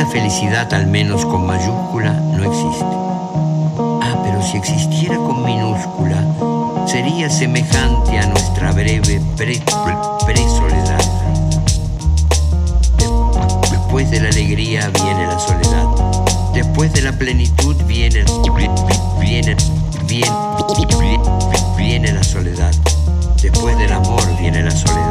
Esa felicidad, al menos con mayúscula, no existe. Ah, pero si existiera con minúscula, sería semejante a nuestra breve pre-soledad. Después de la alegría viene la soledad. Después de la plenitud viene, viene, viene, viene la soledad. Después del amor viene la soledad. soledad.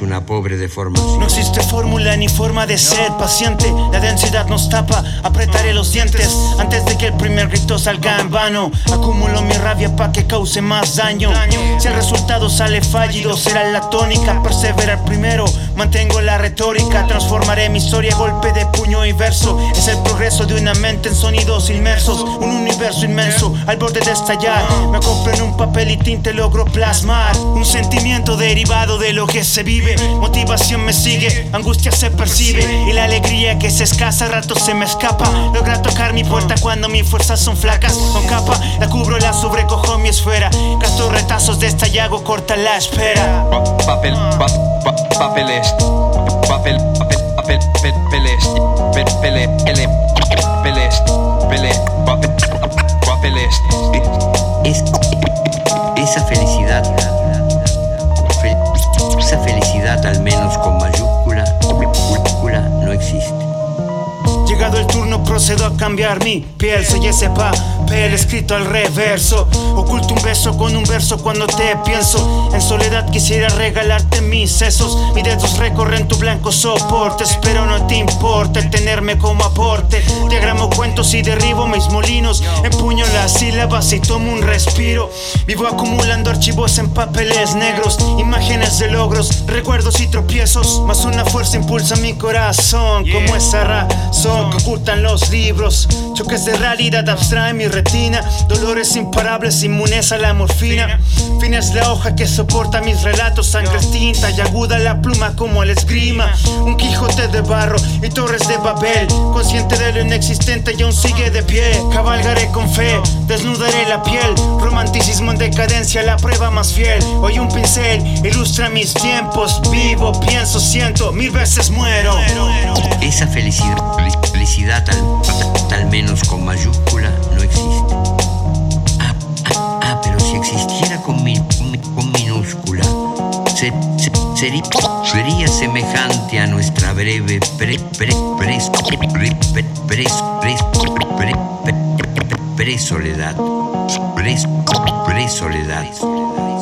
Una pobre deformación. No existe fórmula ni forma de ser paciente. La densidad nos tapa, apretaré los dientes antes de que el primer grito salga en vano. Acumulo mi rabia para que cause más daño. Si el resultado sale fallido, será la tónica. Perseverar primero, mantengo la retórica. Transformaré mi historia golpe de puño y verso. Es el progreso de una mente en sonidos inmersos. Un universo inmenso al borde de estallar. Me acoplo en un papel y tinte, logro plasmar un sentimiento derivado de lo que se vive. Motivación me sigue, angustia se percibe. Y la alegría que se escasa, rato se me escapa. Logra tocar mi puerta cuando mis fuerzas son flacas. Con capa, la cubro, la sobrecojo mi esfera. Gasto retazos de esta llago, corta la espera. papel, papeles, papel, papel, papel, papeles, pele, pele, papeles, pele, papeles. El turno procedo a cambiar mi piel. Soy ese papel escrito al reverso. Oculto un beso con un verso cuando te pienso. En soledad quisiera regalarte mis sesos. Mis dedos recorren tu blanco soporte. Espero no te importe tenerme como aporte. Diagramo cuentos y derribo mis molinos. Empuño las sílabas y tomo un respiro. Vivo acumulando archivos en papeles negros. Imágenes de logros, recuerdos y tropiezos. Más una fuerza impulsa mi corazón. Como esa razón que ocultan los libros. Choques de realidad abstraen mi Dolores imparables, inmunes a la morfina. Fines la hoja que soporta mis relatos. Sangre tinta y aguda la pluma como el esgrima. Un Quijote de barro y torres de Babel. Consciente de lo inexistente y aún sigue de pie. Cabalgaré con fe, desnudaré la piel. Romanticismo en decadencia, la prueba más fiel. Hoy un pincel ilustra mis tiempos. Vivo, pienso, siento, mil veces muero. Esa felicidad felicidad al, menos con mayúscula no existe. Ah, ah, ah pero si existiera con, minúscula, sería, semejante a nuestra breve pre, pre, pre, soledad. Pre, soledad.